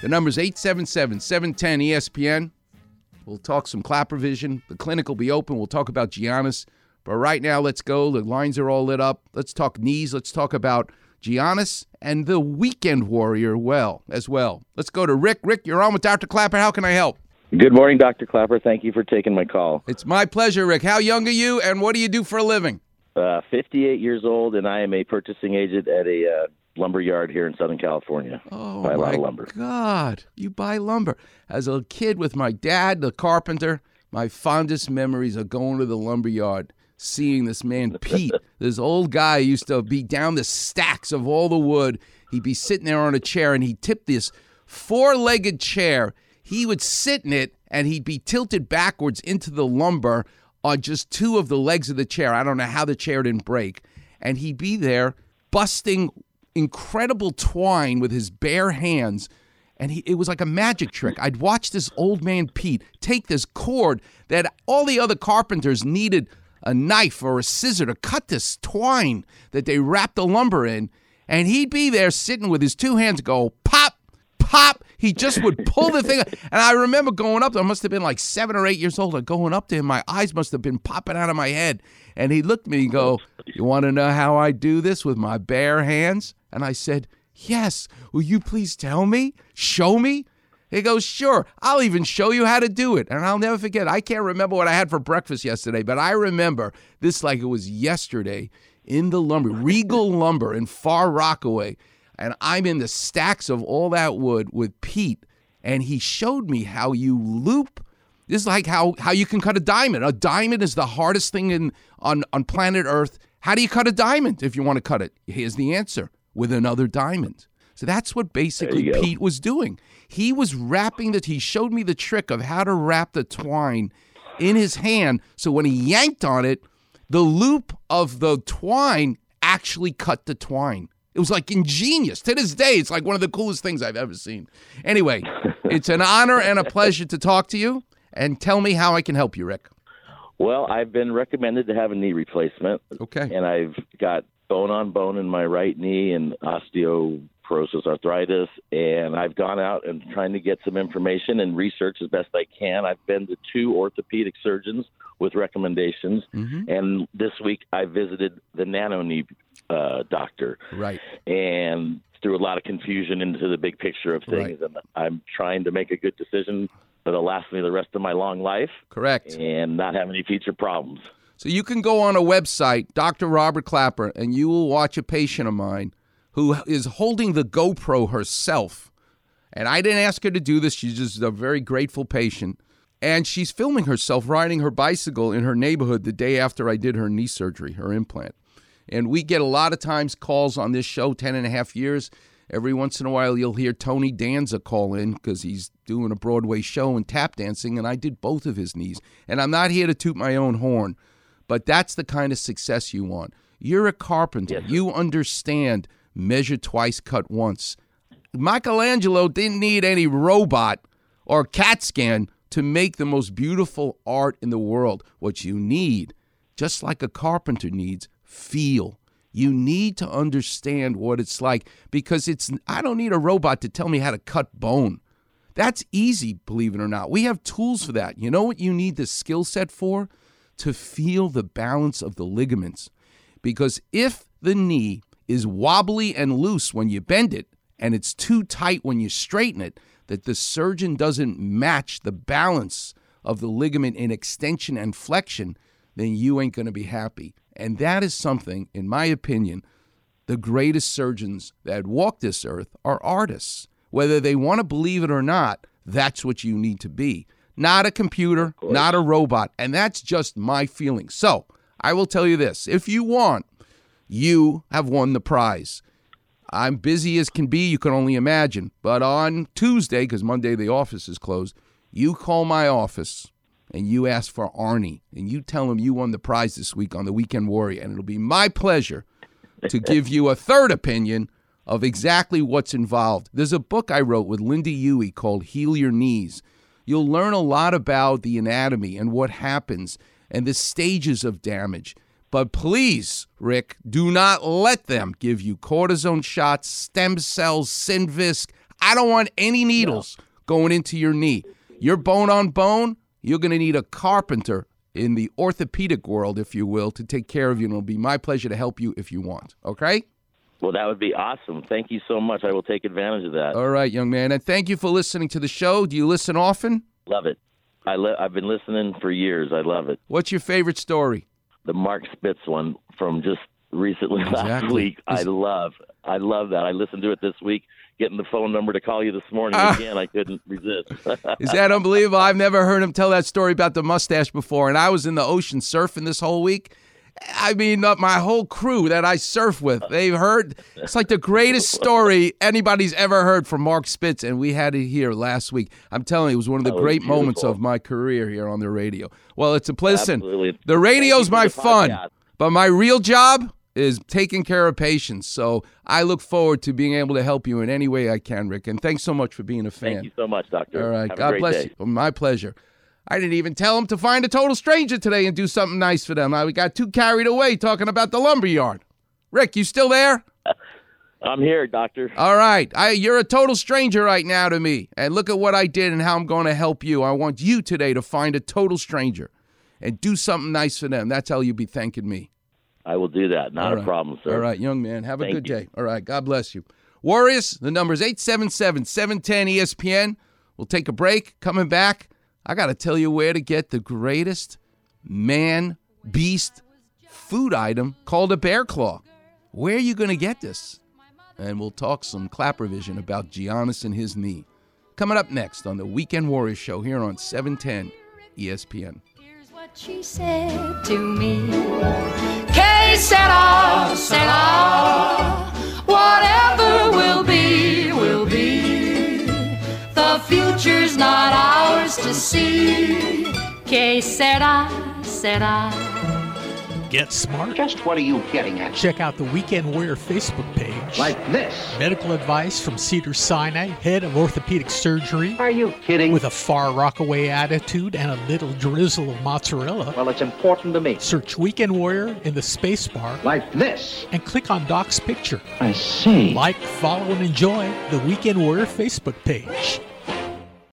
The number's 877 710 ESPN. We'll talk some Klapper vision. The clinic will be open. We'll talk about Giannis. But right now, let's go. The lines are all lit up. Let's talk knees. Let's talk about Giannis and the weekend warrior well as well. Let's go to Rick. Rick, you're on with Dr. Klapper. How can I help? Good morning, Dr. Klapper. Thank you for taking my call. It's my pleasure, Rick. How young are you and what do you do for a living? Uh, 58 years old, and I am a purchasing agent at a uh, lumber yard here in Southern California. Oh, buy a lot my of lumber. God. You buy lumber. As a kid with my dad, the carpenter, my fondest memories are going to the lumber yard, seeing this man, Pete, this old guy used to be down the stacks of all the wood. He'd be sitting there on a chair and he'd tip this four legged chair. He would sit in it and he'd be tilted backwards into the lumber on just two of the legs of the chair. I don't know how the chair didn't break. And he'd be there busting incredible twine with his bare hands. And he, it was like a magic trick. I'd watch this old man Pete take this cord that all the other carpenters needed a knife or a scissor to cut this twine that they wrapped the lumber in. And he'd be there sitting with his two hands, go pop, pop. He just would pull the thing. And I remember going up, I must have been like seven or eight years old, and going up to him. My eyes must have been popping out of my head. And he looked at me and go, You want to know how I do this with my bare hands? And I said, Yes. Will you please tell me? Show me? He goes, Sure. I'll even show you how to do it. And I'll never forget. I can't remember what I had for breakfast yesterday, but I remember this like it was yesterday in the lumber, Regal Lumber in Far Rockaway. And I'm in the stacks of all that wood with Pete. And he showed me how you loop. This is like how, how you can cut a diamond. A diamond is the hardest thing in on, on planet Earth. How do you cut a diamond if you want to cut it? Here's the answer with another diamond. So that's what basically. Pete was doing. He was wrapping the he showed me the trick of how to wrap the twine in his hand so when he yanked on it, the loop of the twine actually cut the twine. It was like ingenious. To this day, it's like one of the coolest things I've ever seen. Anyway, it's an honor and a pleasure to talk to you. And tell me how I can help you, Rick. Well, I've been recommended to have a knee replacement, Okay. and I've got bone on bone in my right knee and osteoporosis arthritis. And I've gone out and trying to get some information and research as best I can. I've been to two orthopedic surgeons with recommendations, Mm-hmm. and this week I visited the nano knee uh, doctor. Right. and threw a lot of confusion into the big picture of things. And I'm trying to make a good decision that'll last me the rest of my long life Correct. and not have any future problems. So you can go on a website, Dr. Robert Klapper, and you will watch a patient of mine who is holding the GoPro herself. And I didn't ask her to do this. She's just a very grateful patient. And she's filming herself riding her bicycle in her neighborhood the day after I did her knee surgery, her implant. And we get a lot of times calls on this show, 10 and a half years. Every once in a while, you'll hear Tony Danza call in because he's doing a Broadway show and tap dancing, and I did both of his knees. And I'm not here to toot my own horn, but that's the kind of success you want. You're a carpenter. You understand measure twice, cut once. Michelangelo didn't need any robot or CAT scan to make the most beautiful art in the world. What you need, just like a carpenter needs, feel. You need to understand what it's like because it's I don't need a robot to tell me how to cut bone. That's easy, believe it or not. We have tools for that. You know what you need the skill set for? To feel the balance of the ligaments. Because if the knee is wobbly and loose when you bend it, and it's too tight when you straighten it, that the surgeon doesn't match the balance of the ligament in extension and flexion, then you ain't going to be happy. And that is something, in my opinion, the greatest surgeons that walk this earth are artists. Whether they want to believe it or not, that's what you need to be. Not a computer, not a robot. And that's just my feeling. So I will tell you this if you want, you have won the prize. I'm busy as can be, you can only imagine. But on Tuesday, because Monday the office is closed, you call my office and you ask for Arnie and you tell him you won the prize this week on the Weekend Warrior. And it'll be my pleasure to give you a third opinion of exactly what's involved. There's a book I wrote with Lynda Huey called Heal Your Knees. You'll learn a lot about the anatomy and what happens and the stages of damage. But please, Rick, do not let them give you cortisone shots, stem cells, Synvisc, I don't want any needles going into your knee. You're bone on bone. You're going to need a carpenter in the orthopedic world, if you will, to take care of you. And it'll be my pleasure to help you if you want. Okay? Well, that would be awesome. Thank you so much. I will take advantage of that. All right, young man. And thank you for listening to the show. Do you listen often? Love it. I li- I've been listening for years. I love it. What's your favorite story? The Mark Spitz one from just recently last Exactly. week. I love. I love that. I listened to it this week. Getting the phone number to call you this morning Ah. again, I couldn't resist. Is that unbelievable? I've never heard him tell that story about the mustache before. And I was in the ocean surfing this whole week. I mean, uh, my whole crew that I surf with, they've heard. It's like the greatest story anybody's ever heard from Mark Spitz, and we had it here last week. I'm telling you, it was one of the great moments of my career here on the radio. Well, it's a listen. Absolutely. The radio's my the fun, podcast. but my real job is taking care of patients. So I look forward to being able to help you in any way I can, Rick. And thanks so much for being a fan. Thank you so much, Doctor. All right. Have God bless day. you. My pleasure. I didn't even tell him to find a total stranger today and do something nice for them. I we got too carried away talking about the lumber yard. Rick, you still there? I'm here, Doctor. All right. I, you're a total stranger right now to me. And look at what I did and how I'm going to help you. I want you today to find a total stranger and do something nice for them. That's how you'll be thanking me. I will do that. Not All a problem, sir. All right, young man. Have a Thank good you. day. All right. God bless you. Warriors, the number is 877 710 ESPN. We'll take a break. Coming back, I got to tell you where to get the greatest man beast food item called a bear claw. Where are you going to get this? And we'll talk some Klapper vision about Giannis and his knee. Coming up next on the Weekend Warriors show here on E 710 ESPN. Here's what she said to me. Que sera, sera. Whatever will be, future's not ours to see. Que sera, sera. Get smart. Just what are you getting at? Check out the Weekend Warrior Facebook page. Like this. medical advice from Cedar Sinai, head of orthopedic surgery, Are you kidding? with a far rockaway attitude and a little drizzle of mozzarella. well, it's important to me. Search Weekend Warrior in the space bar Like this. and click on Doc's picture. I see. Like, follow, and enjoy the Weekend Warrior Facebook page.